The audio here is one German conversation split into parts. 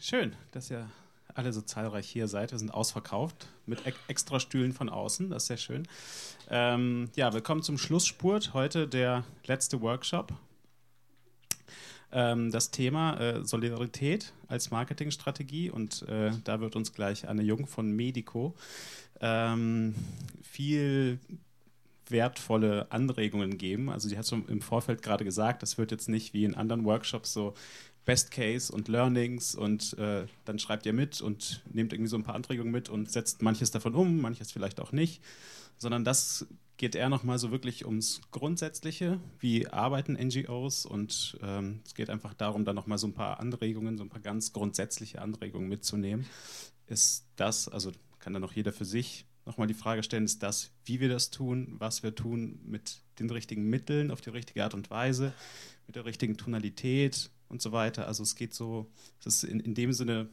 schön, dass ihr alle so zahlreich hier seid. Wir sind ausverkauft mit extra Stühlen von außen. Das ist sehr schön. Ähm, ja, willkommen zum Schlussspurt. Heute der letzte Workshop. Ähm, das Thema äh, Solidarität als Marketingstrategie und äh, da wird uns gleich Anne Jung von Medico ähm, viel wertvolle Anregungen geben. Also sie hat so im Vorfeld gerade gesagt, das wird jetzt nicht wie in anderen Workshops so Best Case und Learnings und äh, dann schreibt ihr mit und nehmt irgendwie so ein paar Anträge mit und setzt manches davon um, manches vielleicht auch nicht, sondern das geht eher nochmal so wirklich ums Grundsätzliche, wie arbeiten NGOs und ähm, es geht einfach darum, da nochmal so ein paar Anregungen, so ein paar ganz grundsätzliche Anregungen mitzunehmen. Ist das, also kann dann noch jeder für sich nochmal die Frage stellen, ist das, wie wir das tun, was wir tun mit den richtigen Mitteln, auf die richtige Art und Weise, mit der richtigen Tonalität, und so weiter. Also es geht so, es ist in, in dem Sinne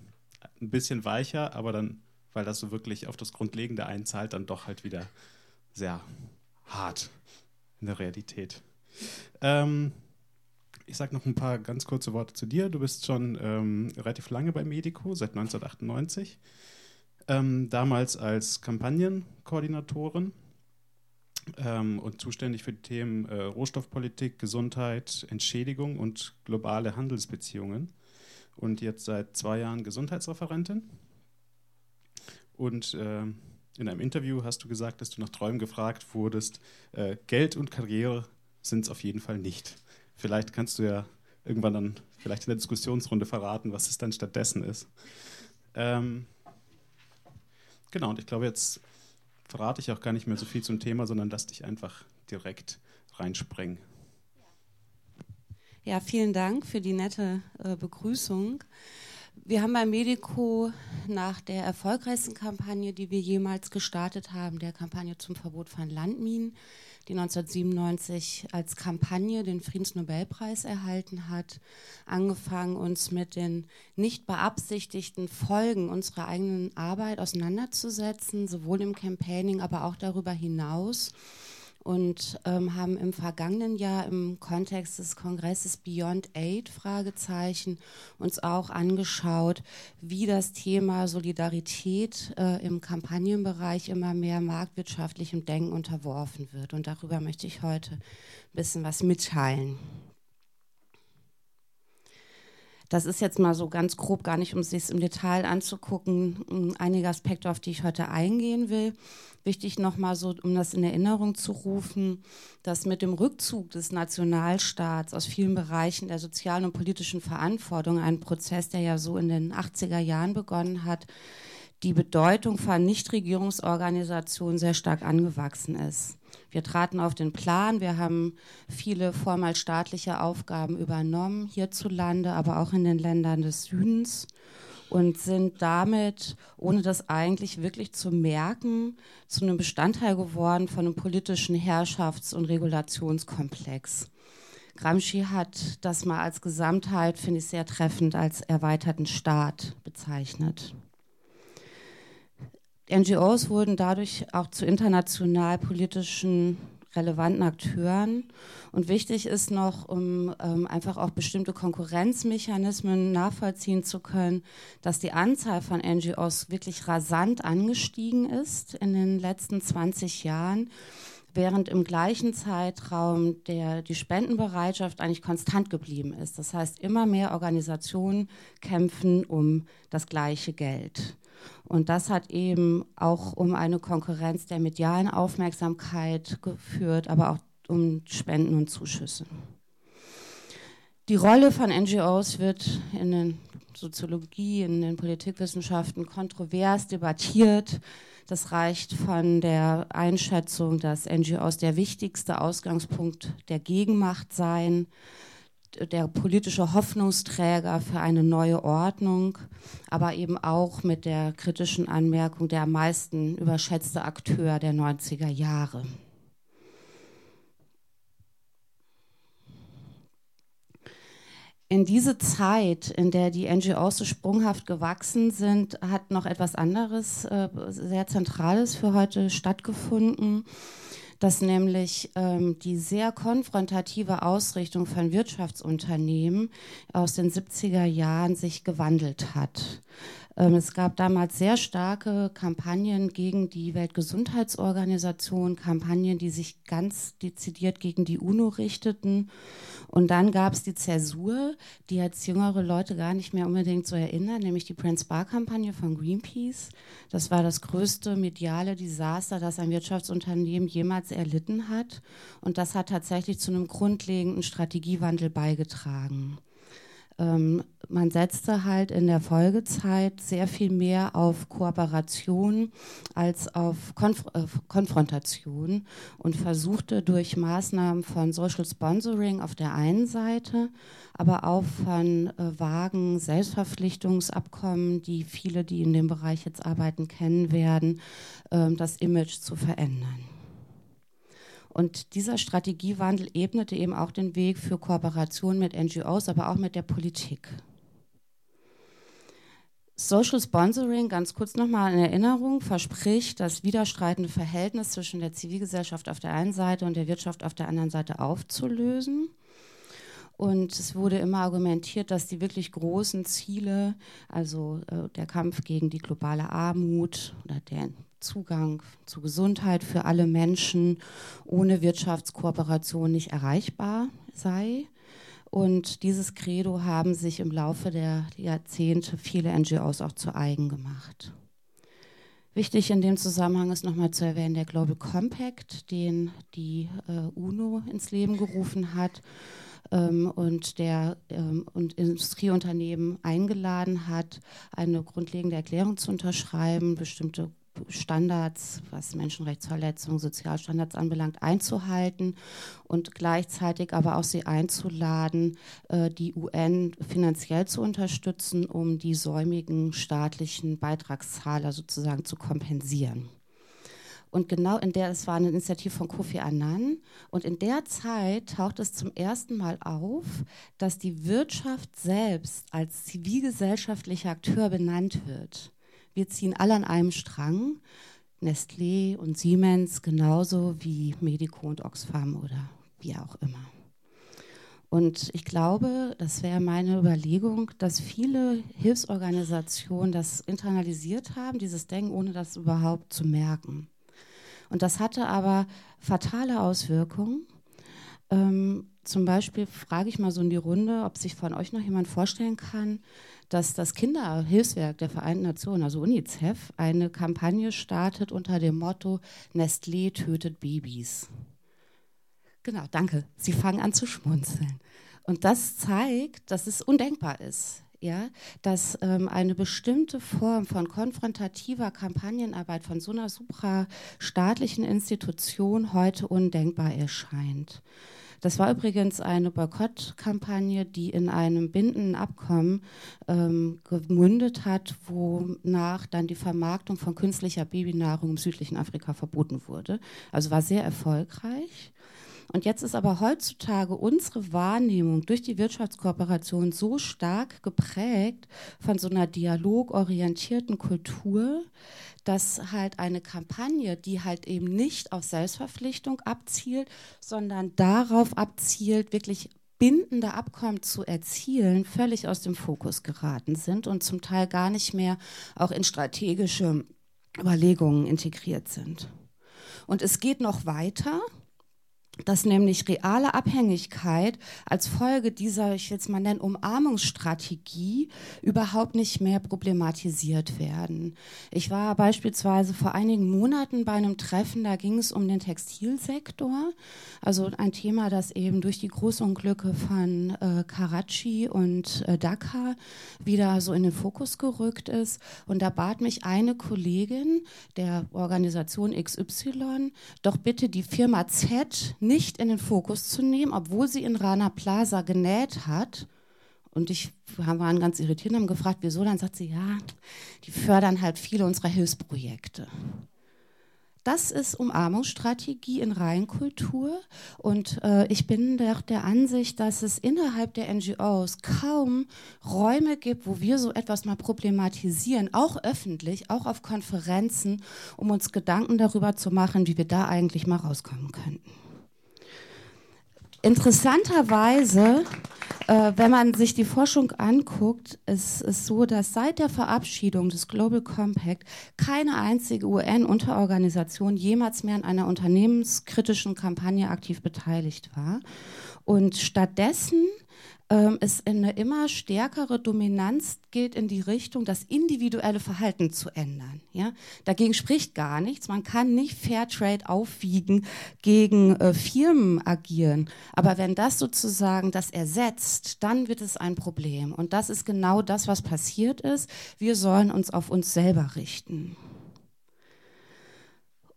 ein bisschen weicher, aber dann, weil das so wirklich auf das Grundlegende einzahlt, dann doch halt wieder sehr hart in der Realität. Ähm, ich sage noch ein paar ganz kurze Worte zu dir. Du bist schon ähm, relativ lange bei Medico, seit 1998. Ähm, damals als Kampagnenkoordinatorin ähm, und zuständig für die Themen äh, Rohstoffpolitik, Gesundheit, Entschädigung und globale Handelsbeziehungen. Und jetzt seit zwei Jahren Gesundheitsreferentin. Und äh, in einem Interview hast du gesagt, dass du nach Träumen gefragt wurdest. Äh, Geld und Karriere sind es auf jeden Fall nicht. Vielleicht kannst du ja irgendwann dann vielleicht in der Diskussionsrunde verraten, was es dann stattdessen ist. Ähm, genau, und ich glaube, jetzt verrate ich auch gar nicht mehr so viel zum Thema, sondern lass dich einfach direkt reinspringen. Ja, vielen Dank für die nette äh, Begrüßung. Wir haben bei Medico nach der erfolgreichsten Kampagne, die wir jemals gestartet haben, der Kampagne zum Verbot von Landminen, die 1997 als Kampagne den Friedensnobelpreis erhalten hat, angefangen, uns mit den nicht beabsichtigten Folgen unserer eigenen Arbeit auseinanderzusetzen, sowohl im Campaigning, aber auch darüber hinaus und ähm, haben im vergangenen Jahr im Kontext des Kongresses Beyond Aid Fragezeichen uns auch angeschaut, wie das Thema Solidarität äh, im Kampagnenbereich immer mehr marktwirtschaftlichem Denken unterworfen wird. Und darüber möchte ich heute ein bisschen was mitteilen. Das ist jetzt mal so ganz grob, gar nicht, um es sich im Detail anzugucken, einige Aspekte, auf die ich heute eingehen will. Wichtig nochmal so, um das in Erinnerung zu rufen, dass mit dem Rückzug des Nationalstaats aus vielen Bereichen der sozialen und politischen Verantwortung, ein Prozess, der ja so in den 80er Jahren begonnen hat, die Bedeutung von Nichtregierungsorganisationen sehr stark angewachsen ist. Wir traten auf den Plan, wir haben viele vormal staatliche Aufgaben übernommen, hierzulande, aber auch in den Ländern des Südens und sind damit, ohne das eigentlich wirklich zu merken, zu einem Bestandteil geworden von einem politischen Herrschafts- und Regulationskomplex. Gramsci hat das mal als Gesamtheit, finde ich sehr treffend, als erweiterten Staat bezeichnet. NGOs wurden dadurch auch zu international politischen relevanten Akteuren. Und wichtig ist noch, um ähm, einfach auch bestimmte Konkurrenzmechanismen nachvollziehen zu können, dass die Anzahl von NGOs wirklich rasant angestiegen ist in den letzten 20 Jahren während im gleichen Zeitraum der, die Spendenbereitschaft eigentlich konstant geblieben ist. Das heißt, immer mehr Organisationen kämpfen um das gleiche Geld. Und das hat eben auch um eine Konkurrenz der medialen Aufmerksamkeit geführt, aber auch um Spenden und Zuschüsse. Die Rolle von NGOs wird in der Soziologie, in den Politikwissenschaften kontrovers debattiert. Das reicht von der Einschätzung, dass NGOs der wichtigste Ausgangspunkt der Gegenmacht seien, der politische Hoffnungsträger für eine neue Ordnung, aber eben auch mit der kritischen Anmerkung der am meisten überschätzte Akteur der 90er Jahre. In diese Zeit, in der die NGOs so sprunghaft gewachsen sind, hat noch etwas anderes, äh, sehr Zentrales für heute stattgefunden dass nämlich ähm, die sehr konfrontative Ausrichtung von Wirtschaftsunternehmen aus den 70er Jahren sich gewandelt hat. Ähm, es gab damals sehr starke Kampagnen gegen die Weltgesundheitsorganisation, Kampagnen, die sich ganz dezidiert gegen die UNO richteten. Und dann gab es die Zäsur, die jetzt jüngere Leute gar nicht mehr unbedingt so erinnern, nämlich die Prince Bar-Kampagne von Greenpeace. Das war das größte mediale Desaster, das ein Wirtschaftsunternehmen jemals erlitten hat. Und das hat tatsächlich zu einem grundlegenden Strategiewandel beigetragen ähm, man setzte halt in der Folgezeit sehr viel mehr auf Kooperation als auf Konf äh, Konfrontation und versuchte durch Maßnahmen von Social Sponsoring auf der einen Seite, aber auch von äh, vagen Selbstverpflichtungsabkommen, die viele, die in dem Bereich jetzt arbeiten, kennen werden, äh, das Image zu verändern. Und dieser Strategiewandel ebnete eben auch den Weg für Kooperation mit NGOs, aber auch mit der Politik. Social Sponsoring, ganz kurz nochmal in Erinnerung, verspricht, das widerstreitende Verhältnis zwischen der Zivilgesellschaft auf der einen Seite und der Wirtschaft auf der anderen Seite aufzulösen. Und es wurde immer argumentiert, dass die wirklich großen Ziele, also äh, der Kampf gegen die globale Armut oder der Zugang zu Gesundheit für alle Menschen ohne Wirtschaftskooperation nicht erreichbar sei. Und dieses Credo haben sich im Laufe der Jahrzehnte viele NGOs auch zu eigen gemacht. Wichtig in dem Zusammenhang ist nochmal zu erwähnen der Global Compact, den die äh, UNO ins Leben gerufen hat ähm, und der ähm, und Industrieunternehmen eingeladen hat, eine grundlegende Erklärung zu unterschreiben, bestimmte Standards, was Menschenrechtsverletzungen, Sozialstandards anbelangt, einzuhalten und gleichzeitig aber auch sie einzuladen, äh, die UN finanziell zu unterstützen, um die säumigen staatlichen Beitragszahler sozusagen zu kompensieren. Und genau in der, es war eine Initiative von Kofi Annan, und in der Zeit taucht es zum ersten Mal auf, dass die Wirtschaft selbst als zivilgesellschaftlicher Akteur benannt wird. Wir ziehen alle an einem Strang. Nestlé und Siemens genauso wie Medico und Oxfam oder wie auch immer. Und ich glaube, das wäre meine Überlegung, dass viele Hilfsorganisationen das internalisiert haben, dieses Denken, ohne das überhaupt zu merken. Und das hatte aber fatale Auswirkungen. Ähm, zum Beispiel frage ich mal so in die Runde, ob sich von euch noch jemand vorstellen kann, dass das Kinderhilfswerk der Vereinten Nationen, also UNICEF, eine Kampagne startet unter dem Motto Nestlé tötet Babys. Genau, danke. Sie fangen an zu schmunzeln. Und das zeigt, dass es undenkbar ist, ja, dass ähm, eine bestimmte Form von konfrontativer Kampagnenarbeit von so einer suprastaatlichen Institution heute undenkbar erscheint. Das war übrigens eine Boykottkampagne, die in einem bindenden Abkommen ähm, gemündet hat, wonach dann die Vermarktung von künstlicher Babynahrung im südlichen Afrika verboten wurde. Also war sehr erfolgreich. Und jetzt ist aber heutzutage unsere Wahrnehmung durch die Wirtschaftskooperation so stark geprägt von so einer dialogorientierten Kultur, dass halt eine Kampagne, die halt eben nicht auf Selbstverpflichtung abzielt, sondern darauf abzielt, wirklich bindende Abkommen zu erzielen, völlig aus dem Fokus geraten sind und zum Teil gar nicht mehr auch in strategische Überlegungen integriert sind. Und es geht noch weiter dass nämlich reale Abhängigkeit als Folge dieser, ich jetzt mal nennen, Umarmungsstrategie überhaupt nicht mehr problematisiert werden. Ich war beispielsweise vor einigen Monaten bei einem Treffen, da ging es um den Textilsektor, also ein Thema, das eben durch die Großunglücke von äh, Karachi und äh, Dhaka wieder so in den Fokus gerückt ist. Und da bat mich eine Kollegin der Organisation XY, doch bitte die Firma Z nicht in den Fokus zu nehmen, obwohl sie in Rana Plaza genäht hat. Und ich waren ganz irritiert und haben gefragt, wieso. Dann sagt sie, ja, die fördern halt viele unserer Hilfsprojekte. das ist Umarmungsstrategie in Reinkultur. Und äh, ich bin der, der Ansicht, dass es innerhalb der NGOs kaum Räume gibt, wo wir so etwas mal problematisieren, auch öffentlich, auch auf Konferenzen, um uns Gedanken darüber zu machen, wie wir da eigentlich mal rauskommen könnten. Interessanterweise, äh, wenn man sich die Forschung anguckt, ist es so, dass seit der Verabschiedung des Global Compact keine einzige UN-Unterorganisation jemals mehr an einer unternehmenskritischen Kampagne aktiv beteiligt war. Und stattdessen ähm, es eine immer stärkere Dominanz geht in die Richtung, das individuelle Verhalten zu ändern. Ja? Dagegen spricht gar nichts. Man kann nicht Fairtrade aufwiegen gegen äh, Firmen agieren. Aber wenn das sozusagen das ersetzt, dann wird es ein Problem. Und das ist genau das, was passiert ist. Wir sollen uns auf uns selber richten.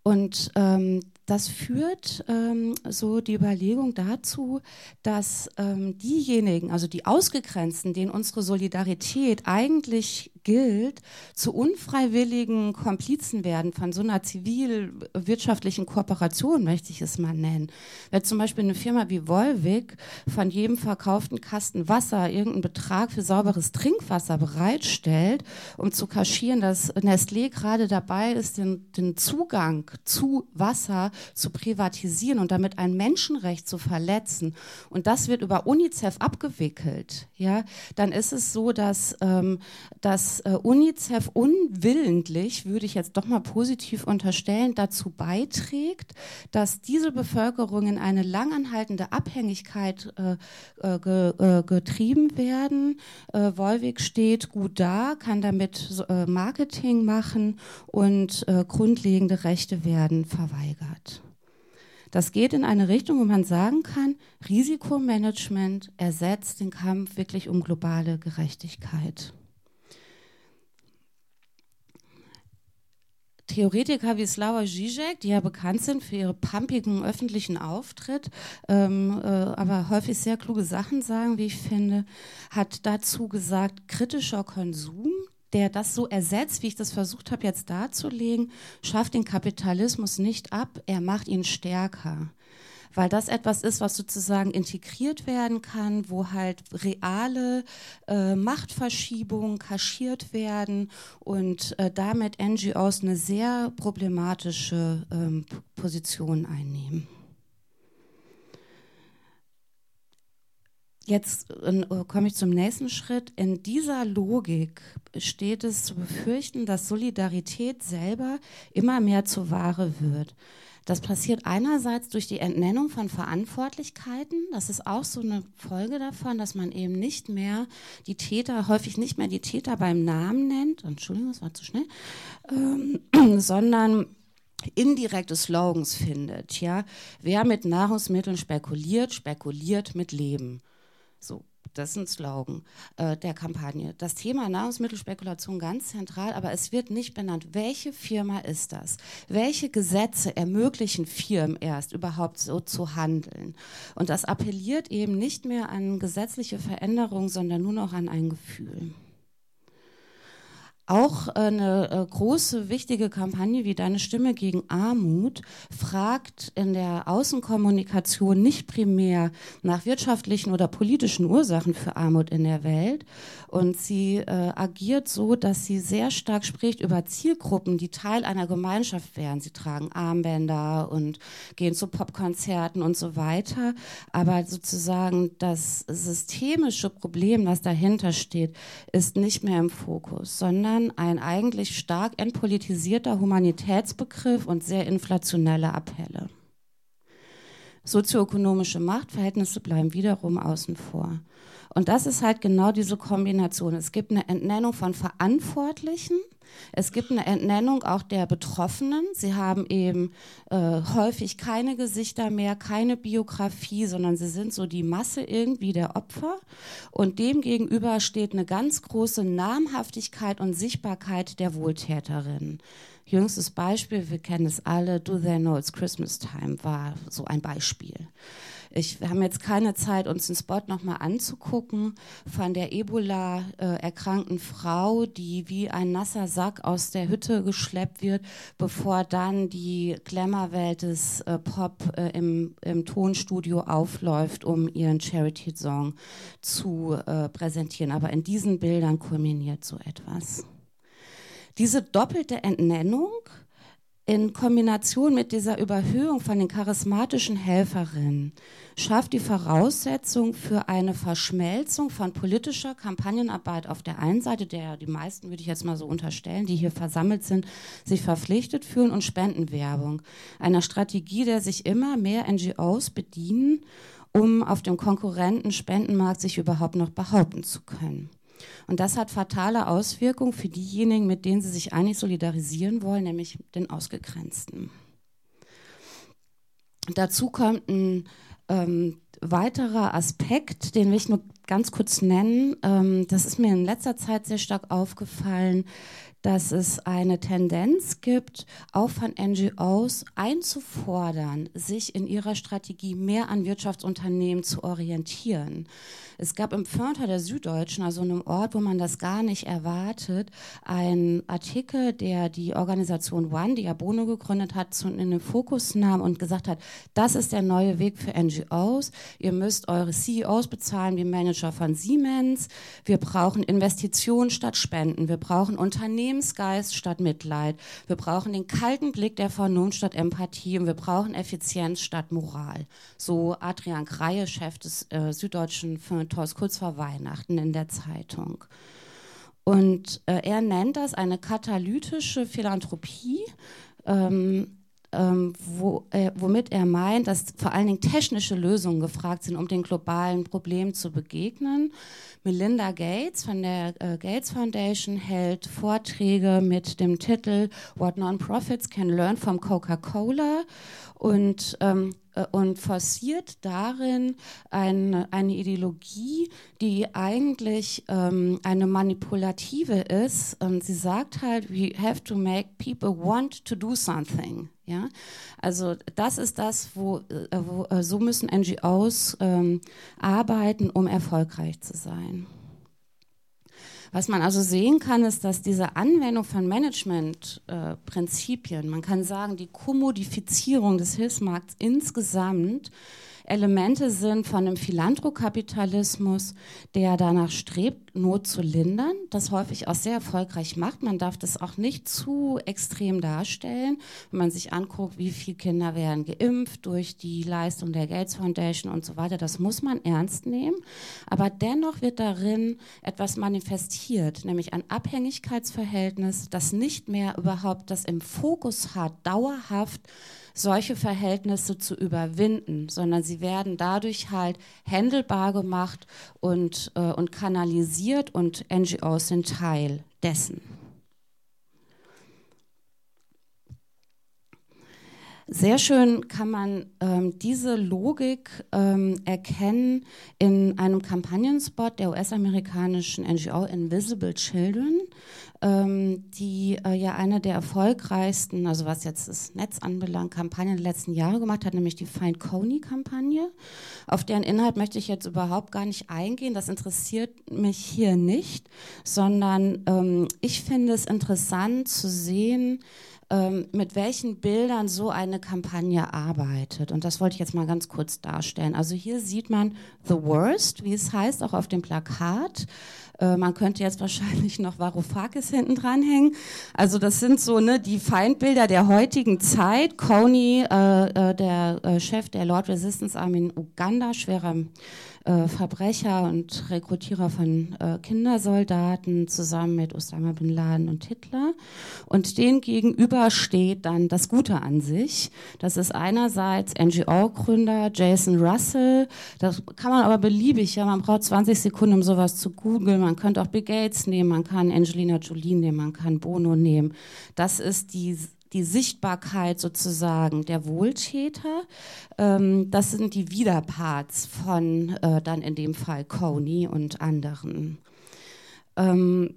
Und ähm, das führt ähm, so die Überlegung dazu, dass ähm, diejenigen, also die Ausgegrenzten, denen unsere Solidarität eigentlich gilt, zu unfreiwilligen Komplizen werden von so einer zivilwirtschaftlichen Kooperation, möchte ich es mal nennen. Wenn zum Beispiel eine Firma wie Volvic von jedem verkauften Kasten Wasser irgendeinen Betrag für sauberes Trinkwasser bereitstellt, um zu kaschieren, dass Nestlé gerade dabei ist, den, den Zugang zu Wasser zu privatisieren und damit ein Menschenrecht zu verletzen, und das wird über UNICEF abgewickelt, ja, dann ist es so, dass, ähm, dass äh, UNICEF unwillentlich, würde ich jetzt doch mal positiv unterstellen, dazu beiträgt, dass diese Bevölkerung in eine langanhaltende Abhängigkeit äh, äh, ge, äh, getrieben werden. Äh, Wolwig steht gut da, kann damit äh, Marketing machen und grundlegende Rechte werden verweigert. Das geht in eine Richtung, wo man sagen kann, Risikomanagement ersetzt den Kampf wirklich um globale Gerechtigkeit. Theoretiker wie Slava Žižek, die ja bekannt sind für ihre pumpigen öffentlichen Auftritt, ähm, äh, aber häufig sehr kluge Sachen sagen, wie ich finde, hat dazu gesagt, kritischer Konsum, der das so ersetzt, wie ich das versucht habe jetzt darzulegen, schafft den Kapitalismus nicht ab, er macht ihn stärker weil das etwas ist, was sozusagen integriert werden kann, wo halt reale äh, Machtverschiebungen kaschiert werden und äh, damit NGOs eine sehr problematische ähm, Position einnehmen. Jetzt äh, komme ich zum nächsten Schritt. In dieser Logik steht es zu befürchten, dass Solidarität selber immer mehr zur Ware wird. Das passiert einerseits durch die Entnennung von Verantwortlichkeiten. Das ist auch so eine Folge davon, dass man eben nicht mehr die Täter, häufig nicht mehr die Täter beim Namen nennt. Entschuldigung, das war zu schnell. Ähm, sondern indirekte Slogans findet. Ja, wer mit Nahrungsmitteln spekuliert, spekuliert mit Leben. So, das ist ein Slogan äh, der Kampagne. Das Thema Nahrungsmittelspekulation ganz zentral, aber es wird nicht benannt. Welche Firma ist das? Welche Gesetze ermöglichen Firmen erst überhaupt so zu handeln? Und das appelliert eben nicht mehr an gesetzliche Veränderungen, sondern nur noch an ein Gefühl. Auch eine äh, große, wichtige Kampagne wie Deine Stimme gegen Armut fragt in der Außenkommunikation nicht primär nach wirtschaftlichen oder politischen Ursachen für Armut in der Welt. Und sie äh, agiert so, dass sie sehr stark spricht über Zielgruppen, die Teil einer Gemeinschaft wären. Sie tragen Armbänder und gehen zu Popkonzerten und so weiter. Aber sozusagen das systemische Problem, das dahinter steht, ist nicht mehr im Fokus, sondern Jahren ein eigentlich stark entpolitisierter Humanitätsbegriff und sehr inflationelle Appelle. Sozioökonomische Machtverhältnisse bleiben wiederum außen vor. Und das ist halt genau diese Kombination. Es gibt eine Entnennung von Verantwortlichen, es gibt eine Entnennung auch der Betroffenen. Sie haben eben äh, häufig keine Gesichter mehr, keine Biografie, sondern sie sind so die Masse irgendwie der Opfer. Und dem gegenüber steht eine ganz große Namhaftigkeit und Sichtbarkeit der Wohltäterinnen. Jüngstes Beispiel, wir kennen es alle, Do They Know It's Christmas Time war so ein Beispiel. Ich, wir haben jetzt keine Zeit, uns den Spot nochmal anzugucken von der Ebola äh, erkrankten Frau, die wie ein nasser Sack aus der Hütte geschleppt wird, bevor dann die Glamour-Welt des äh, Pop äh, im, im, Tonstudio aufläuft, um ihren Charity-Song zu äh, präsentieren. Aber in diesen Bildern kulminiert so etwas. Diese doppelte Entnennung in Kombination mit dieser Überhöhung von den charismatischen Helferinnen schafft die Voraussetzung für eine Verschmelzung von politischer Kampagnenarbeit auf der einen Seite, der die meisten, würde ich jetzt mal so unterstellen, die hier versammelt sind, sich verpflichtet fühlen und Spendenwerbung. Einer Strategie, der sich immer mehr NGOs bedienen, um auf dem konkurrenten Spendenmarkt sich überhaupt noch behaupten zu können. Und das hat fatale Auswirkungen für diejenigen, mit denen sie sich eigentlich solidarisieren wollen, nämlich den Ausgegrenzten. Dazu kommt ein ähm, weiterer Aspekt, den will ich nur ganz kurz nennen. Ähm, das ist mir in letzter Zeit sehr stark aufgefallen, dass es eine Tendenz gibt, auch von NGOs einzufordern, sich in ihrer Strategie mehr an Wirtschaftsunternehmen zu orientieren. Es gab im Pförter der Süddeutschen, also einem Ort, wo man das gar nicht erwartet, einen Artikel, der die Organisation One, die ja Bono gegründet hat, in den Fokus nahm und gesagt hat, das ist der neue Weg für NGOs. Ihr müsst eure CEOs bezahlen wie Manager von Siemens. Wir brauchen Investitionen statt Spenden. Wir brauchen Unternehmensgeist statt Mitleid. Wir brauchen den kalten Blick der Vernunft statt Empathie und wir brauchen Effizienz statt Moral. So Adrian Kreie, Chef des äh, Süddeutschen Feuilletons Mythos kurz vor Weihnachten in der Zeitung. Und äh, er nennt das eine katalytische Philanthropie. Ähm, ähm, wo, äh, womit er meint, dass vor allen Dingen technische Lösungen gefragt sind, um den globalen Problemen zu begegnen. Melinda Gates von der äh, Gates Foundation hält Vorträge mit dem Titel What Non-Profits Can Learn from Coca-Cola und ähm, äh, und forciert darin eine, eine Ideologie, die eigentlich ähm, eine manipulative ist. Und sie sagt halt, we have to make people want to do something. Ja, also das ist das, wo, äh, wo äh, so müssen NGOs ähm, arbeiten, um erfolgreich zu sein. Was man also sehen kann, ist, dass diese Anwendung von Managementprinzipien, äh, man kann sagen, die Kommodifizierung des Hilfsmarkts insgesamt Elemente sind von einem Philanthrokapitalismus, der danach strebt, Not zu lindern, das häufig auch sehr erfolgreich macht. Man darf das auch nicht zu extrem darstellen. Wenn man sich anguckt, wie viele Kinder werden geimpft durch die Leistung der Gates Foundation und so weiter, das muss man ernst nehmen. Aber dennoch wird darin etwas manifestiert, nämlich ein Abhängigkeitsverhältnis, das nicht mehr überhaupt das im Fokus hat, dauerhaft solche Verhältnisse zu überwinden, sondern sie werden dadurch halt händelbar gemacht und, äh, und kanalisiert und NGOs sind Teil dessen. Sehr schön kann man ähm, diese Logik ähm, erkennen in einem Kampagnenspot der US-amerikanischen NGO Invisible Children, ähm, die äh, ja eine der erfolgreichsten, also was jetzt das Netz anbelangt, Kampagnen der letzten Jahre gemacht hat, nämlich die Find Coney-Kampagne. Auf deren Inhalt möchte ich jetzt überhaupt gar nicht eingehen. Das interessiert mich hier nicht, sondern ähm, ich finde es interessant zu sehen, ähm, mit welchen Bildern so eine Kampagne arbeitet. Und das wollte ich jetzt mal ganz kurz darstellen. Also hier sieht man The Worst, wie es heißt, auch auf dem Plakat. Äh, man könnte jetzt wahrscheinlich noch Varoufakis hinten dranhängen. Also das sind so ne, die Feindbilder der heutigen Zeit. Coney, äh, äh, der äh, Chef der Lord Resistance Army in Uganda, schwerer äh, Verbrecher und Rekrutierer von äh, Kindersoldaten zusammen mit Osama bin Laden und Hitler. Und denen gegenüber steht dann das Gute an sich. Das ist einerseits NGO-Gründer Jason Russell. Das kann man aber beliebig, ja, man braucht 20 Sekunden, um sowas zu googeln. Man könnte auch Bill Gates nehmen, man kann Angelina Jolie nehmen, man kann Bono nehmen. Das ist die die Sichtbarkeit sozusagen der Wohltäter. Ähm, das sind die Widerparts von äh, dann in dem Fall Coney und anderen. Ähm,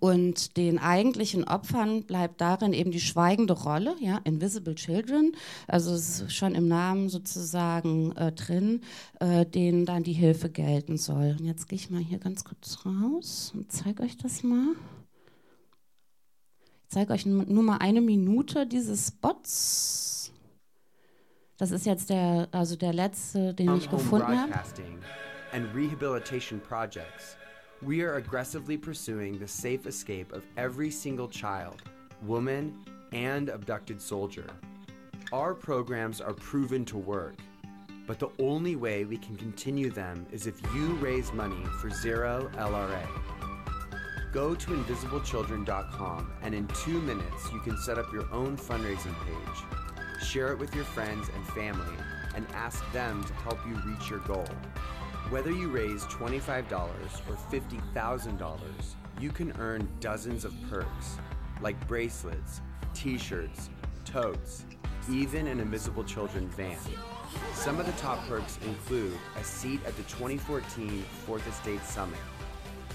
und den eigentlichen Opfern bleibt darin eben die schweigende Rolle, ja, Invisible Children, also es ist schon im Namen sozusagen äh, drin, äh, denen dann die Hilfe gelten soll. Und jetzt gehe ich mal hier ganz kurz raus und zeige euch das mal. Ich zeige euch nur mal eine Minute dieses Spots. Das ist jetzt der, also der letzte, den ich gefunden habe. And rehabilitation projects. we are aggressively pursuing the safe escape of every single child, woman, and abducted soldier. Our programs are proven to work, but the only way we can continue them is if you raise money for Zero LRA. Go to invisiblechildren.com and in two minutes you can set up your own fundraising page. Share it with your friends and family and ask them to help you reach your goal. Whether you raise $25 or $50,000, you can earn dozens of perks like bracelets, t shirts, totes, even an Invisible Children van. Some of the top perks include a seat at the 2014 Fourth Estate Summit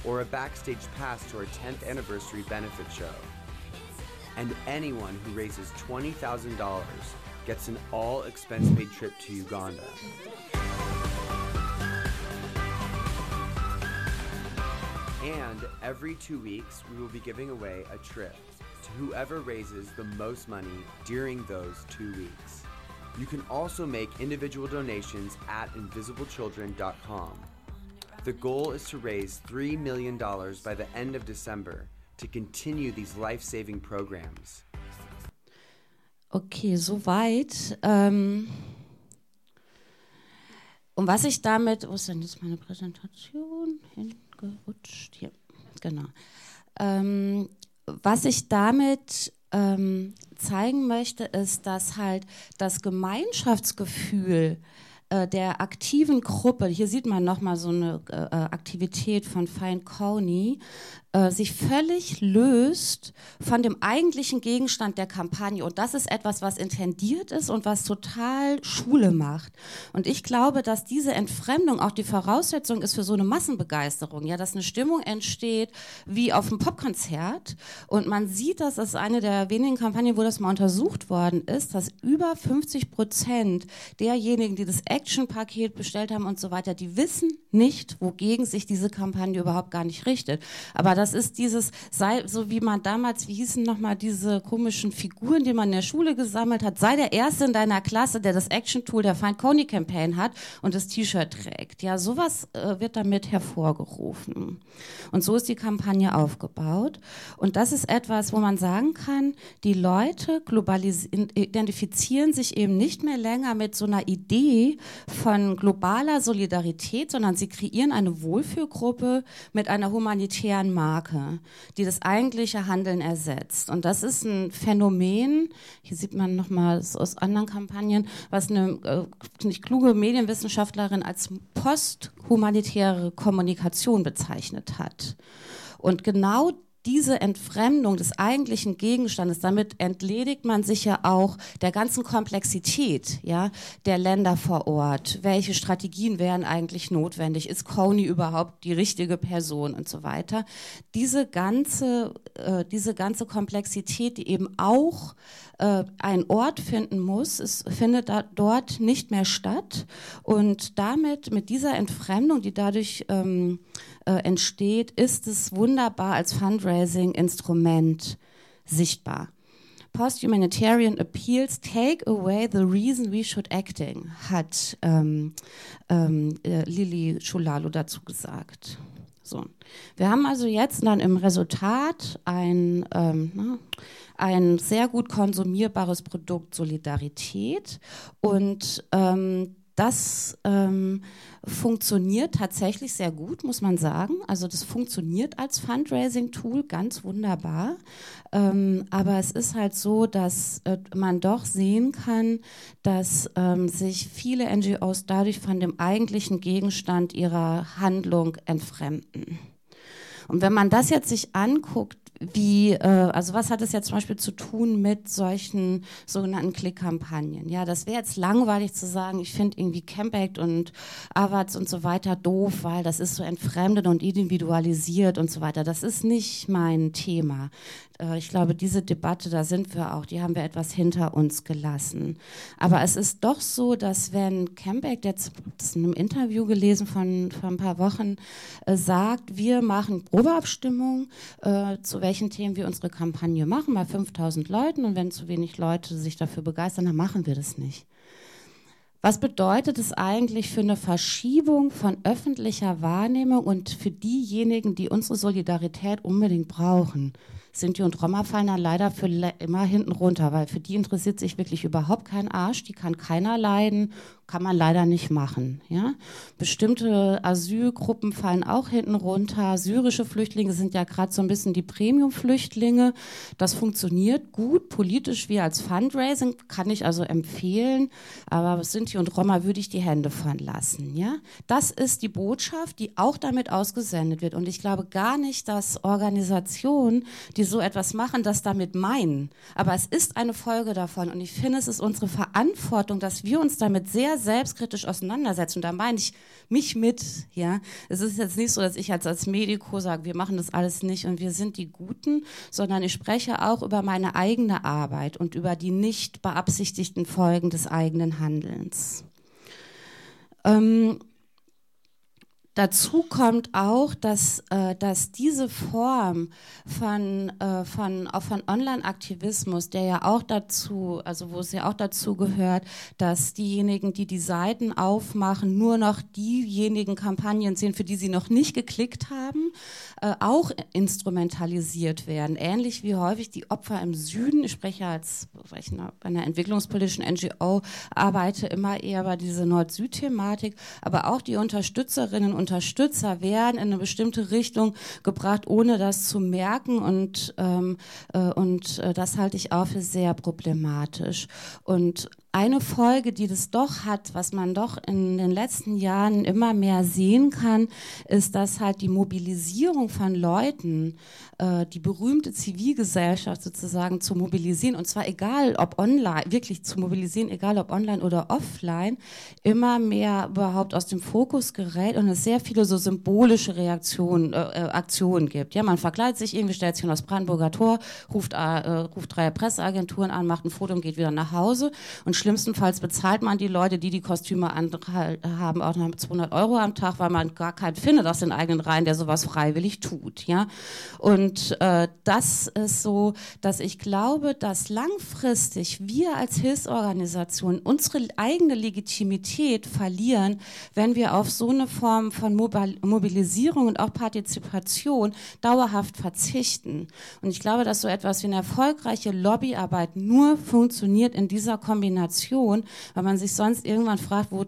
or a backstage pass to our 10th anniversary benefit show. And anyone who raises $20,000 gets an all expense paid trip to Uganda. And every two weeks, we will be giving away a trip to whoever raises the most money during those two weeks. You can also make individual donations at invisiblechildren.com. The goal is to raise $3 million by the end of December to continue these life saving programs. Okay, soweit. Ähm und was ich damit, wo ist denn jetzt meine Präsentation? Hin gerutscht. Hier, genau. Ähm, was ich damit ähm, zeigen möchte, ist, dass halt das Gemeinschaftsgefühl äh, der aktiven Gruppe, hier sieht man nochmal so eine äh, Aktivität von Fine County, äh, sich völlig löst von dem eigentlichen Gegenstand der Kampagne. Und das ist etwas, was intendiert ist und was total Schule macht. Und ich glaube, dass diese Entfremdung auch die Voraussetzung ist für so eine Massenbegeisterung. Ja, dass eine Stimmung entsteht wie auf einem Popkonzert. Und man sieht, das ist eine der wenigen Kampagnen, wo das mal untersucht worden ist, dass über 50 Prozent derjenigen, die das Action-Paket bestellt haben und so weiter, die wissen nicht, wogegen sich diese Kampagne überhaupt gar nicht richtet. Aber das ist dieses, sei, so wie man damals, wie hießen nochmal diese komischen Figuren, die man in der Schule gesammelt hat, sei der Erste in deiner Klasse, der das Action-Tool der Find Coney Campaign hat und das T-Shirt trägt. Ja, sowas äh, wird damit hervorgerufen. Und so ist die Kampagne aufgebaut. Und das ist etwas, wo man sagen kann, die Leute identifizieren sich eben nicht mehr länger mit so einer Idee von globaler Solidarität, sondern sie kreieren eine Wohlfühlgruppe mit einer humanitären Marke. Marke, die das eigentliche Handeln ersetzt. Und das ist ein Phänomen, hier sieht man nochmal aus anderen Kampagnen, was eine äh, nicht kluge Medienwissenschaftlerin als posthumanitäre Kommunikation bezeichnet hat. Und genau diese Entfremdung des eigentlichen Gegenstandes, damit entledigt man sich ja auch der ganzen Komplexität ja, der Länder vor Ort. Welche Strategien wären eigentlich notwendig? Ist Coney überhaupt die richtige Person und so weiter? Diese ganze, äh, diese ganze Komplexität, die eben auch äh, einen Ort finden muss, es findet da, dort nicht mehr statt. Und damit, mit dieser Entfremdung, die dadurch ähm, äh, entsteht, ist es wunderbar als Fundraising-Instrument sichtbar. Post-Humanitarian Appeals take away the reason we should acting, hat ähm, ähm, äh, Lili Schulalo dazu gesagt. So. Wir haben also jetzt dann im Resultat ein, ähm, ne, ein sehr gut konsumierbares Produkt Solidarität und ähm, das ähm, funktioniert tatsächlich sehr gut, muss man sagen. Also das funktioniert als Fundraising-Tool ganz wunderbar. Ähm, aber es ist halt so, dass äh, man doch sehen kann, dass ähm, sich viele NGOs dadurch von dem eigentlichen Gegenstand ihrer Handlung entfremden. Und wenn man das jetzt sich anguckt, wie, äh, also was hat es jetzt zum Beispiel zu tun mit solchen sogenannten Klick-Kampagnen? Ja, das wäre jetzt langweilig zu sagen, ich finde irgendwie Campact und Avats und so weiter doof, weil das ist so entfremdet und individualisiert und so weiter. Das ist nicht mein Thema. Äh, ich glaube, diese Debatte, da sind wir auch, die haben wir etwas hinter uns gelassen. Aber es ist doch so, dass wenn Campbeck, jetzt das in einem Interview gelesen von, von ein paar Wochen, äh, sagt, wir machen Probeabstimmung, äh, zu welchen Themen wir unsere Kampagne machen, bei 5000 Leuten und wenn zu wenig Leute sich dafür begeistern, dann machen wir das nicht. Was bedeutet es eigentlich für eine Verschiebung von öffentlicher Wahrnehmung und für diejenigen, die unsere Solidarität unbedingt brauchen? Sinti und Roma fallen dann leider für immer hinten runter, weil für die interessiert sich wirklich überhaupt kein Arsch, die kann keiner leiden kann man leider nicht machen. Ja? Bestimmte Asylgruppen fallen auch hinten runter. Syrische Flüchtlinge sind ja gerade so ein bisschen die Premium-Flüchtlinge. Das funktioniert gut, politisch wie als Fundraising, kann ich also empfehlen. Aber Sinti und Roma würde ich die Hände von lassen. Ja? Das ist die Botschaft, die auch damit ausgesendet wird. Und ich glaube gar nicht, dass Organisationen, die so etwas machen, das damit meinen. Aber es ist eine Folge davon. Und ich finde, es ist unsere Verantwortung, dass wir uns damit sehr selbstkritisch auseinandersetzen. Und da meine ich mich mit. Ja, es ist jetzt nicht so, dass ich als, als Medico sage, wir machen das alles nicht und wir sind die Guten, sondern ich spreche auch über meine eigene Arbeit und über die nicht beabsichtigten Folgen des eigenen Handelns. Ähm, Dazu kommt auch, dass, äh, dass diese Form von, äh, von, von Online-Aktivismus, der ja auch dazu, also wo es ja auch dazu gehört, dass diejenigen, die die Seiten aufmachen, nur noch diejenigen Kampagnen sehen, für die sie noch nicht geklickt haben, äh, auch instrumentalisiert werden. Ähnlich wie häufig die Opfer im Süden. Ich spreche als, weil ich bei einer entwicklungspolitischen NGO arbeite, immer eher bei dieser Nord-Süd-Thematik, aber auch die Unterstützerinnen und Unterstützer werden in eine bestimmte Richtung gebracht, ohne das zu merken und, ähm, äh, und äh, das halte ich auch für sehr problematisch. Und eine Folge, die das doch hat, was man doch in den letzten Jahren immer mehr sehen kann, ist, dass halt die Mobilisierung von Leuten, äh, die berühmte Zivilgesellschaft sozusagen zu mobilisieren, und zwar egal ob online, wirklich zu mobilisieren, egal ob online oder offline, immer mehr überhaupt aus dem Fokus gerät und es sehr viele so symbolische Reaktionen, äh, äh Aktionen gibt. Ja, man verkleidet sich irgendwie, stellt sich aus Brandenburger Tor, ruft, äh, ruft drei Presseagenturen an, macht ein Foto und geht wieder nach Hause und Schlimmstenfalls bezahlt man die Leute, die die Kostüme haben, auch noch 200 Euro am Tag, weil man gar keinen findet aus den eigenen Reihen, der sowas freiwillig tut. Ja? Und äh, das ist so, dass ich glaube, dass langfristig wir als Hilfsorganisation unsere eigene Legitimität verlieren, wenn wir auf so eine Form von Mobilisierung und auch Partizipation dauerhaft verzichten. Und ich glaube, dass so etwas wie eine erfolgreiche Lobbyarbeit nur funktioniert in dieser Kombination Information, weil man sich sonst irgendwann fragt, wo,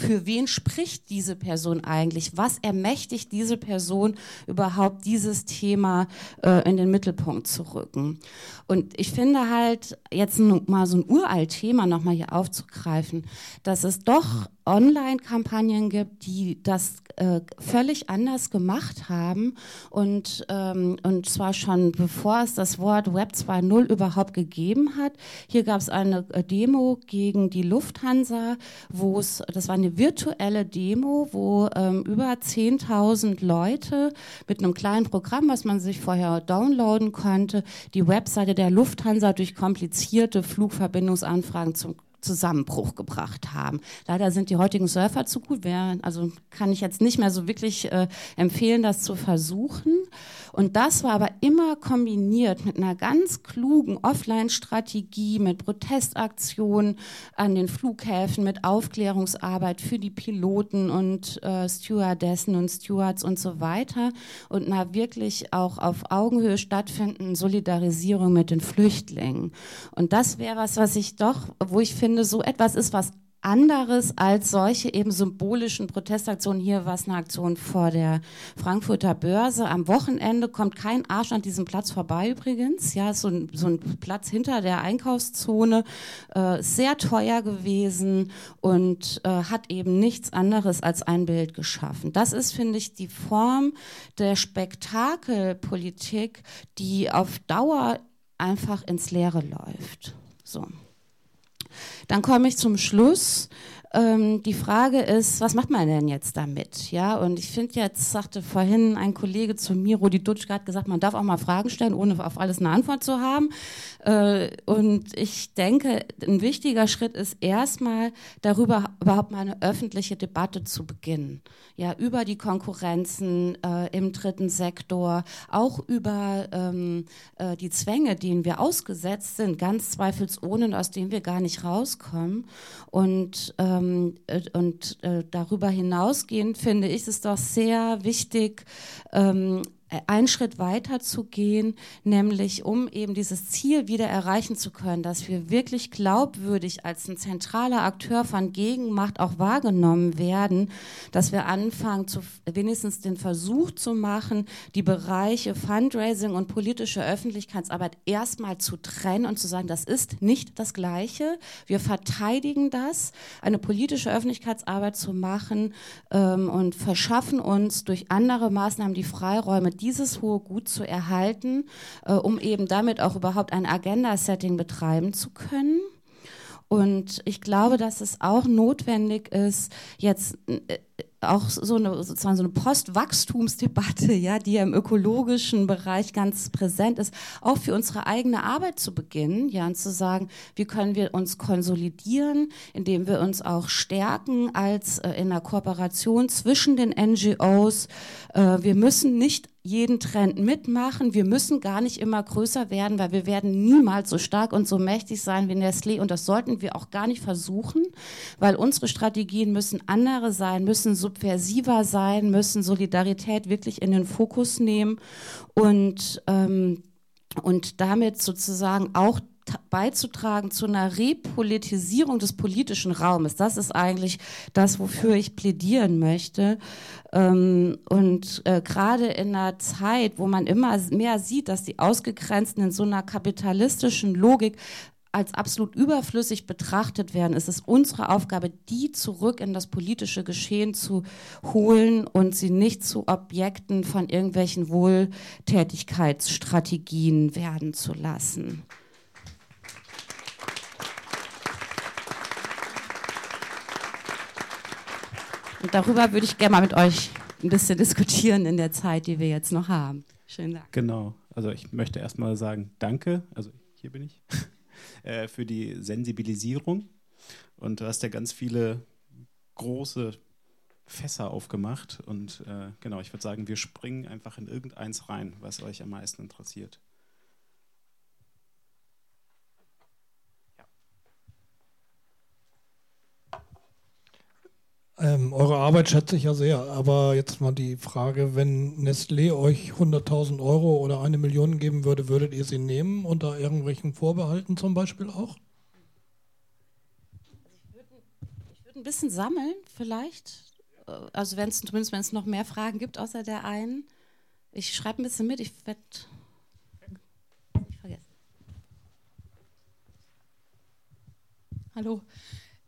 für wen spricht diese Person eigentlich? Was ermächtigt diese Person überhaupt, dieses Thema äh, in den Mittelpunkt zu rücken? Und ich finde halt, jetzt mal so ein uralt Thema nochmal hier aufzugreifen, dass es doch Online-Kampagnen gibt, die das äh, völlig anders gemacht haben und, ähm, und zwar schon bevor es das Wort Web 2.0 überhaupt gegeben hat. Hier gab es eine äh, Demo gegen die Lufthansa, wo es, das war eine virtuelle Demo, wo ähm, über 10.000 Leute mit einem kleinen Programm, was man sich vorher downloaden konnte, die Webseite der Lufthansa durch komplizierte Flugverbindungsanfragen zum Zusammenbruch gebracht haben. Leider sind die heutigen Surfer zu gut. Wer, also kann ich jetzt nicht mehr so wirklich äh, empfehlen, das zu versuchen. Und das war aber immer kombiniert mit einer ganz klugen Offline-Strategie, mit Protestaktionen an den Flughäfen, mit Aufklärungsarbeit für die Piloten und äh, Stewardessen und Stewards und so weiter und einer wirklich auch auf Augenhöhe stattfindenden Solidarisierung mit den Flüchtlingen. Und das wäre was, was ich doch, wo ich finde, so etwas ist, was anderes als solche eben symbolischen Protestaktionen. Hier war es eine Aktion vor der Frankfurter Börse. Am Wochenende kommt kein Arsch an diesem Platz vorbei übrigens. Ja, so ein, so ein Platz hinter der Einkaufszone, äh, sehr teuer gewesen und äh, hat eben nichts anderes als ein Bild geschaffen. Das ist, finde ich, die Form der Spektakelpolitik, die auf Dauer einfach ins Leere läuft. So. Dann komme ich zum Schluss. Ähm, die Frage ist, was macht man denn jetzt damit? Ja, und ich finde jetzt, sagte vorhin ein Kollege zu mir, Rudi Dutschke hat gesagt, man darf auch mal Fragen stellen, ohne auf alles eine Antwort zu haben. Äh, und ich denke, ein wichtiger Schritt ist erstmal darüber überhaupt mal eine öffentliche Debatte zu beginnen. Ja, über die Konkurrenzen äh, im dritten Sektor, auch über ähm, äh, die Zwänge, denen wir ausgesetzt sind, ganz zweifelsohne, aus denen wir gar nicht rauskommen. Und ähm, ähm, äh, und äh, darüber hinausgehend finde ich es doch sehr wichtig, ähm, einen Schritt weiter zu gehen, nämlich um eben dieses Ziel wieder erreichen zu können, dass wir wirklich glaubwürdig als ein zentraler Akteur von Gegenmacht auch wahrgenommen werden, dass wir anfangen, zu, wenigstens den Versuch zu machen, die Bereiche Fundraising und politische Öffentlichkeitsarbeit erstmal zu trennen und zu sagen, das ist nicht das Gleiche. Wir verteidigen das, eine politische Öffentlichkeitsarbeit zu machen ähm, und verschaffen uns durch andere Maßnahmen die Freiräume, dieses hohe Gut zu erhalten, äh, um eben damit auch überhaupt ein Agenda-Setting betreiben zu können. Und ich glaube, dass es auch notwendig ist, jetzt äh, auch so eine sozusagen so eine Postwachstumsdebatte, ja, die ja im ökologischen Bereich ganz präsent ist, auch für unsere eigene Arbeit zu beginnen, ja, und zu sagen, wie können wir uns konsolidieren, indem wir uns auch stärken als äh, in einer Kooperation zwischen den NGOs. Äh, wir müssen nicht jeden Trend mitmachen. Wir müssen gar nicht immer größer werden, weil wir werden niemals so stark und so mächtig sein wie Nestlé und das sollten wir auch gar nicht versuchen, weil unsere Strategien müssen andere sein, müssen subversiver sein, müssen Solidarität wirklich in den Fokus nehmen und ähm, und damit sozusagen auch beizutragen zu einer Repolitisierung des politischen Raumes. Das ist eigentlich das, wofür ich plädieren möchte. Ähm, und äh, gerade in einer Zeit, wo man immer mehr sieht, dass die Ausgegrenzten in so einer kapitalistischen Logik als absolut überflüssig betrachtet werden, ist es unsere Aufgabe, die zurück in das politische Geschehen zu holen und sie nicht zu Objekten von irgendwelchen Wohltätigkeitsstrategien werden zu lassen. Und darüber würde ich gerne mal mit euch ein bisschen diskutieren in der Zeit, die wir jetzt noch haben. Schönen Dank. Genau. Also ich möchte erstmal sagen, danke. Also hier bin ich. Äh, für die Sensibilisierung. Und du hast ja ganz viele große Fässer aufgemacht. Und äh, genau, ich würde sagen, wir springen einfach in irgendeins rein, was euch am meisten interessiert. Ähm, eure Arbeit schätze ich ja sehr, aber jetzt mal die Frage, wenn Nestlé euch 100.000 Euro oder eine Million geben würde, würdet ihr sie nehmen unter irgendwelchen Vorbehalten zum Beispiel auch? Ich würde, ich würde ein bisschen sammeln vielleicht, also wenn es zumindest wenn es noch mehr Fragen gibt außer der einen. Ich schreibe ein bisschen mit, ich werde nicht. Hallo.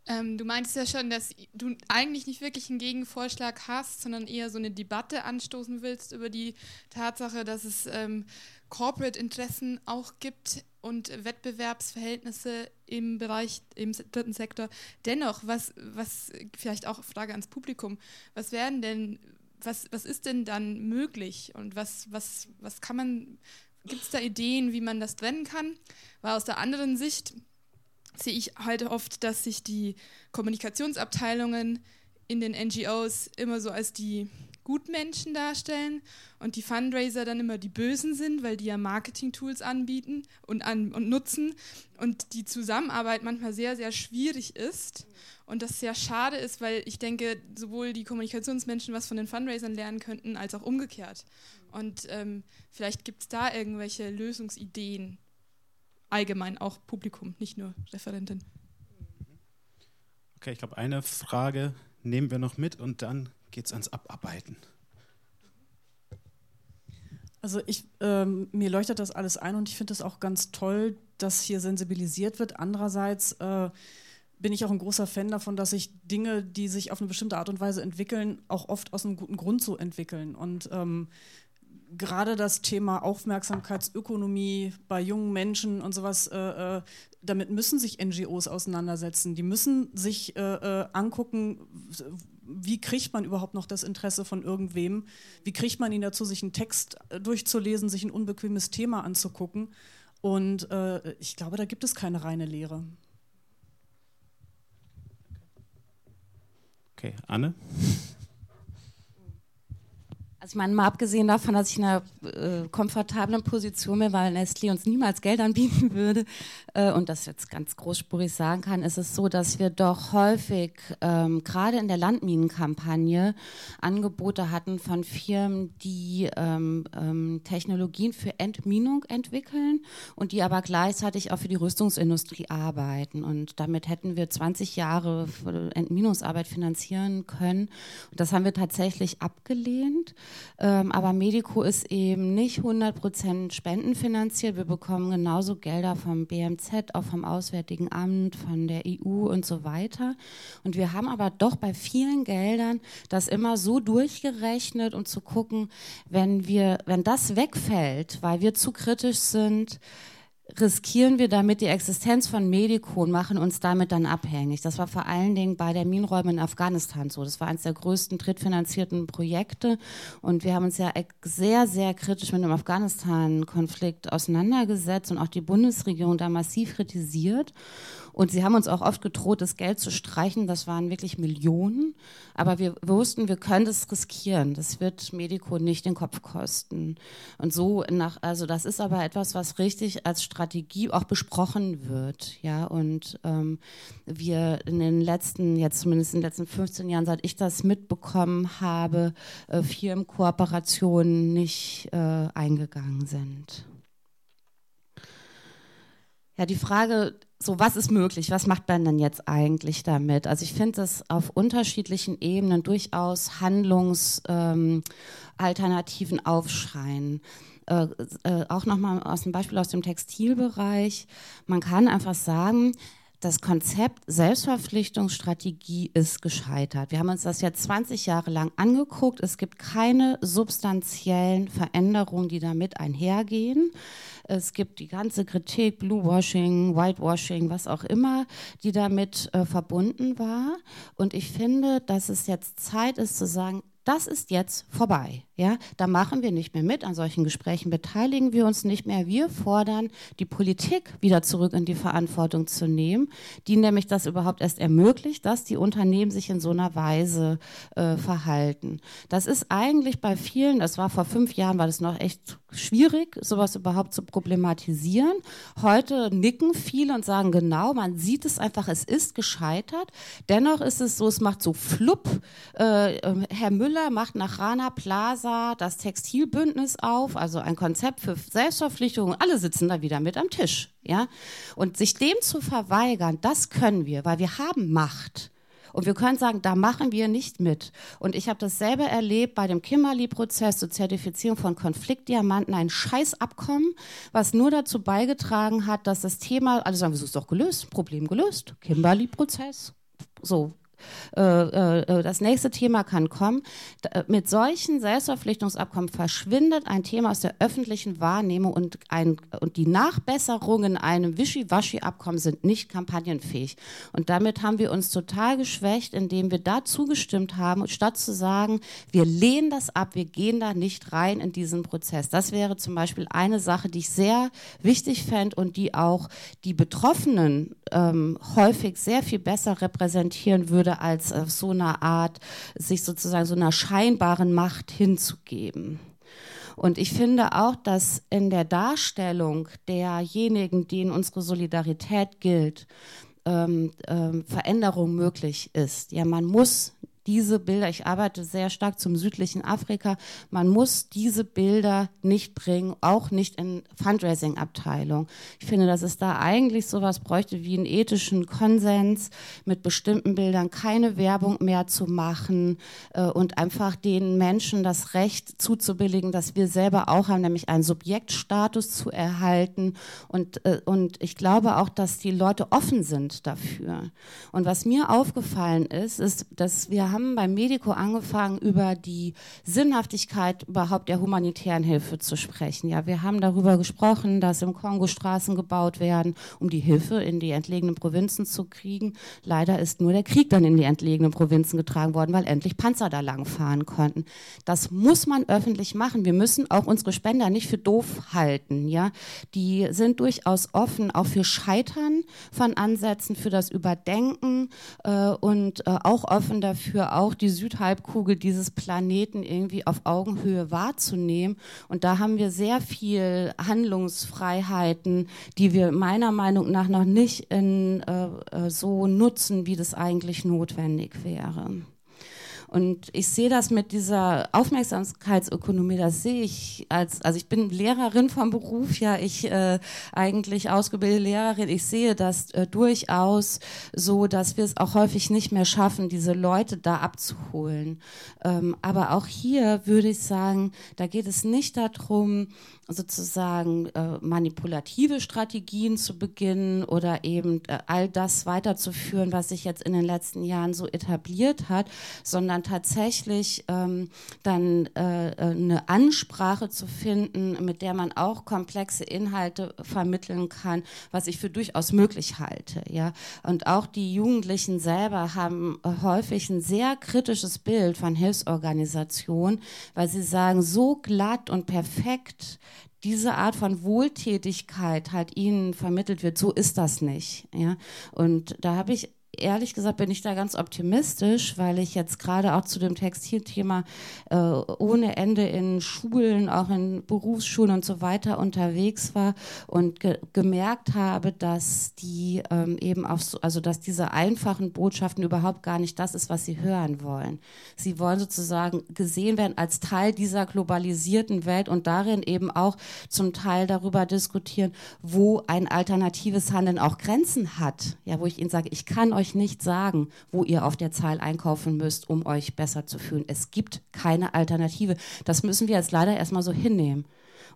Ähm, du meintest ja schon, dass du eigentlich nicht wirklich einen Gegenvorschlag hast, sondern eher so eine Debatte anstoßen willst über die Tatsache, dass es ähm, Corporate-Interessen auch gibt und Wettbewerbsverhältnisse im Bereich, im dritten Sektor. Dennoch, was, was vielleicht auch Frage ans Publikum, was werden denn, was, was ist denn dann möglich und was, was, was kann man, gibt es da Ideen, wie man das trennen kann? Weil aus der anderen Sicht, sehe ich halt oft, dass sich die Kommunikationsabteilungen in den NGOs immer so als die Gutmenschen darstellen und die Fundraiser dann immer die Bösen sind, weil die ja Marketing-Tools anbieten und, an, und nutzen und die Zusammenarbeit manchmal sehr, sehr schwierig ist und das sehr schade ist, weil ich denke, sowohl die Kommunikationsmenschen was von den Fundraisern lernen könnten, als auch umgekehrt. Und ähm, vielleicht gibt es da irgendwelche Lösungsideen, allgemein auch Publikum, nicht nur Referentin. Okay, ich glaube, eine Frage nehmen wir noch mit und dann geht es ans Abarbeiten. Also ich, ähm, mir leuchtet das alles ein und ich finde es auch ganz toll, dass hier sensibilisiert wird. Andererseits äh, bin ich auch ein großer Fan davon, dass sich Dinge, die sich auf eine bestimmte Art und Weise entwickeln, auch oft aus einem guten Grund so entwickeln. Und ähm, gerade das Thema Aufmerksamkeitsökonomie bei jungen Menschen und sowas, äh, äh damit müssen sich NGOs auseinandersetzen. Die müssen sich äh, äh, angucken, wie kriegt man überhaupt noch das Interesse von irgendwem? Wie kriegt man ihn dazu, sich einen Text äh, durchzulesen, sich ein unbequemes Thema anzugucken? Und äh, ich glaube, da gibt es keine reine Lehre. Okay, Anne? Also ich meine, mal abgesehen davon, dass ich in einer äh, komfortablen Position bin, weil Nestlé uns niemals Geld anbieten würde äh, und das jetzt ganz großspurig sagen kann, ist es so, dass wir doch häufig, ähm, gerade in der Landminenkampagne, Angebote hatten von Firmen, die ähm, ähm, Technologien für Entminung entwickeln und die aber gleichzeitig auch für die Rüstungsindustrie arbeiten. Und damit hätten wir 20 Jahre Entminungsarbeit finanzieren können. Und das haben wir tatsächlich abgelehnt. Ähm, aber Medico ist eben nicht 100% spendenfinanziert. Wir bekommen genauso Gelder vom BMZ, auch vom Auswärtigen Amt, von der EU und so weiter. Und wir haben aber doch bei vielen Geldern das immer so durchgerechnet, um zu gucken, wenn wir, wenn das wegfällt, weil wir zu kritisch sind, riskieren wir damit die Existenz von Medico und machen uns damit dann abhängig. Das war vor allen Dingen bei der Minenräume in Afghanistan so. Das war eines der größten drittfinanzierten Projekte und wir haben uns ja sehr, sehr kritisch mit dem Afghanistan-Konflikt auseinandergesetzt und auch die Bundesregierung da massiv kritisiert. Und sie haben uns auch oft gedroht, das Geld zu streichen. Das waren wirklich Millionen. Aber wir, wussten, wir können das riskieren. Das wird Medico nicht den Kopf kosten. Und so nach, also das ist aber etwas, was richtig als Strategie auch besprochen wird. Ja, und ähm, wir in den letzten, jetzt zumindest in den letzten 15 Jahren, seit ich das mitbekommen habe, äh, Firmenkooperationen nicht äh, eingegangen sind. Ja, die Frage so, was ist möglich? Was macht man denn jetzt eigentlich damit? Also ich finde es auf unterschiedlichen Ebenen durchaus Handlungsalternativen ähm, aufschreien. Äh, äh, auch nochmal aus dem Beispiel aus dem Textilbereich. Man kann einfach sagen, das Konzept Selbstverpflichtungsstrategie ist gescheitert. Wir haben uns das jetzt 20 Jahre lang angeguckt. Es gibt keine substanziellen Veränderungen, die damit einhergehen. Es gibt die ganze Kritik, Bluewashing, Whitewashing, was auch immer, die damit äh, verbunden war. Und ich finde, dass es jetzt Zeit ist zu sagen, das ist jetzt vorbei. Ja, da machen wir nicht mehr mit, an solchen Gesprächen beteiligen wir uns nicht mehr. Wir fordern, die Politik wieder zurück in die Verantwortung zu nehmen, die nämlich das überhaupt erst ermöglicht, dass die Unternehmen sich in so einer Weise äh, verhalten. Das ist eigentlich bei vielen, das war vor fünf Jahren, war das noch echt schwierig, sowas überhaupt zu problematisieren. Heute nicken viele und sagen, genau, man sieht es einfach, es ist gescheitert. Dennoch ist es so, es macht so flupp. Äh, ähm, Herr Müller macht nach Rana Plaza Casa das Textilbündnis auf, also ein Konzept für Selbstverpflichtungen. Alle sitzen da wieder mit am Tisch. Ja? Und sich dem zu verweigern, das können wir, weil wir haben Macht. Und wir können sagen, da machen wir nicht mit. Und ich habe das selber erlebt bei dem Kimberley-Prozess zur Zertifizierung von Konfliktdiamanten, ein Scheißabkommen, was nur dazu beigetragen hat, dass das Thema, alle sagen, wir es ist doch gelöst, Problem gelöst, Kimberley-Prozess. So, das nächste Thema kann kommen. Äh, mit solchen Selbstverpflichtungsabkommen verschwindet ein Thema aus der öffentlichen Wahrnehmung und, ein, und die Nachbesserungen in einem Wischiwaschi-Abkommen sind nicht kampagnenfähig. Und damit haben wir uns total geschwächt, indem wir da zugestimmt haben, statt zu sagen, wir lehnen das ab, wir gehen da nicht rein in diesen Prozess. Das wäre zum Beispiel eine Sache, die ich sehr wichtig fände und die auch die Betroffenen ähm, häufig sehr viel besser repräsentieren würde als auf so eine Art, sich sozusagen so einer scheinbaren Macht hinzugeben. Und ich finde auch, dass in der Darstellung derjenigen, denen unsere Solidarität gilt, ähm, ähm, Veränderung möglich ist. Ja, man muss diese Bilder, ich arbeite sehr stark zum südlichen Afrika, man muss diese Bilder nicht bringen, auch nicht in Fundraising-Abteilung. Ich finde, dass es da eigentlich sowas bräuchte wie einen ethischen Konsens mit bestimmten Bildern, keine Werbung mehr zu machen äh, und einfach den Menschen das Recht zuzubilligen, dass wir selber auch haben, nämlich einen Subjektstatus zu erhalten. Und, äh, und ich glaube auch, dass die Leute offen sind dafür. Und was mir aufgefallen ist, ist, dass wir haben beim Medico angefangen, über die Sinnhaftigkeit überhaupt der humanitären Hilfe zu sprechen. Ja, wir haben darüber gesprochen, dass im Kongo Straßen gebaut werden, um die Hilfe in die entlegenen Provinzen zu kriegen. Leider ist nur der Krieg dann in die entlegenen Provinzen getragen worden, weil endlich Panzer da lang fahren konnten. Das muss man öffentlich machen. Wir müssen auch unsere Spender nicht für doof halten. Ja, die sind durchaus offen auch für Scheitern von Ansätzen, für das Überdenken äh, und äh, auch offen dafür, auch die Südhalbkugel dieses Planeten irgendwie auf Augenhöhe wahrzunehmen. Und da haben wir sehr viel Handlungsfreiheiten, die wir meiner Meinung nach noch nicht in, äh, äh so nutzen, wie das eigentlich notwendig wäre. Und ich sehe das mit dieser Aufmerksamkeitsökonomie, das sehe ich als, also ich bin Lehrerin vom Beruf, ja, ich äh, eigentlich ausgebildete Lehrerin, ich sehe das äh, durchaus so, dass wir es auch häufig nicht mehr schaffen, diese Leute da abzuholen. Ähm, aber auch hier würde ich sagen, da geht es nicht darum, sozusagen äh, manipulative Strategien zu beginnen oder eben äh, all das weiterzuführen, was sich jetzt in den letzten Jahren so etabliert hat, sondern tatsächlich ähm, dann äh, äh eine Ansprache zu finden, mit der man auch komplexe Inhalte vermitteln kann, was ich für durchaus möglich halte. Ja? Und auch die Jugendlichen selber haben äh, häufig ein sehr kritisches Bild von Hilfsorganisationen, weil sie sagen, so glatt und perfekt diese Art von Wohltätigkeit halt ihnen vermittelt wird, so ist das nicht. Ja? Und da habe ich ehrlich gesagt bin ich da ganz optimistisch, weil ich jetzt gerade auch zu dem Textilthema äh, ohne Ende in Schulen, auch in Berufsschulen und so weiter unterwegs war und ge gemerkt habe, dass die ähm, eben auf so, also dass diese einfachen Botschaften überhaupt gar nicht das ist, was sie hören wollen. Sie wollen sozusagen gesehen werden als Teil dieser globalisierten Welt und darin eben auch zum Teil darüber diskutieren, wo ein alternatives Handeln auch Grenzen hat. Ja, wo ich ihnen sage, ich kann euch euch nicht sagen, wo ihr auf der Zahl einkaufen müsst, um euch besser zu fühlen. Es gibt keine Alternative. Das müssen wir jetzt leider erstmal so hinnehmen.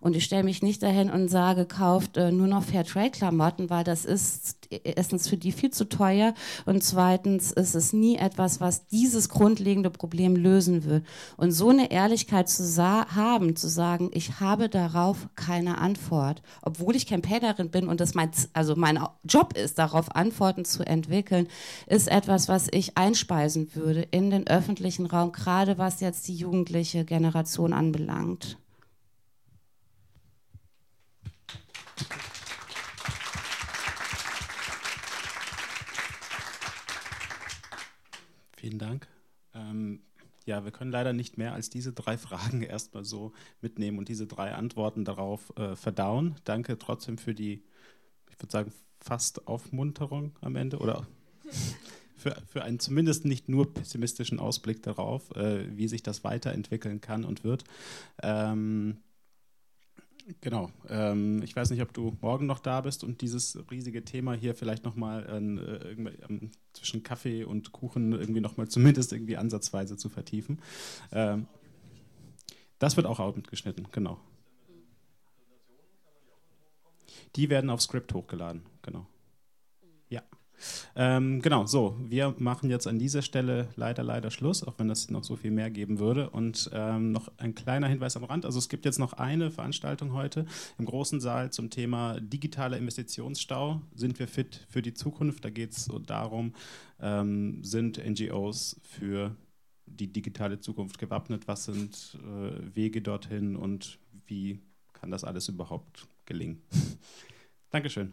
Und ich stelle mich nicht dahin und sage, kauft äh, nur noch Fairtrade-Klamotten, weil das ist erstens für die viel zu teuer und zweitens ist es nie etwas, was dieses grundlegende Problem lösen wird. Und so eine Ehrlichkeit zu haben, zu sagen, ich habe darauf keine Antwort, obwohl ich Campaignerin bin und das mein, also mein Job ist, darauf Antworten zu entwickeln, ist etwas, was ich einspeisen würde in den öffentlichen Raum, gerade was jetzt die jugendliche Generation anbelangt. Vielen Dank. Ähm, ja, wir können leider nicht mehr als diese drei Fragen erstmal so mitnehmen und diese drei Antworten darauf äh, verdauen. Danke trotzdem für die, ich würde sagen, fast Aufmunterung am Ende oder für, für einen zumindest nicht nur pessimistischen Ausblick darauf, äh, wie sich das weiterentwickeln kann und wird. Ähm, Genau. Ähm, ich weiß nicht, ob du morgen noch da bist und dieses riesige Thema hier vielleicht nochmal äh, ähm, zwischen Kaffee und Kuchen irgendwie nochmal zumindest irgendwie ansatzweise zu vertiefen. Ähm, das wird auch mitgeschnitten, genau. Die werden auf Script hochgeladen, genau. Ja. Ähm, genau, so, wir machen jetzt an dieser Stelle leider, leider Schluss, auch wenn es noch so viel mehr geben würde. Und ähm, noch ein kleiner Hinweis am Rand. Also es gibt jetzt noch eine Veranstaltung heute im großen Saal zum Thema digitaler Investitionsstau. Sind wir fit für die Zukunft? Da geht es so darum, ähm, sind NGOs für die digitale Zukunft gewappnet? Was sind äh, Wege dorthin und wie kann das alles überhaupt gelingen? Dankeschön.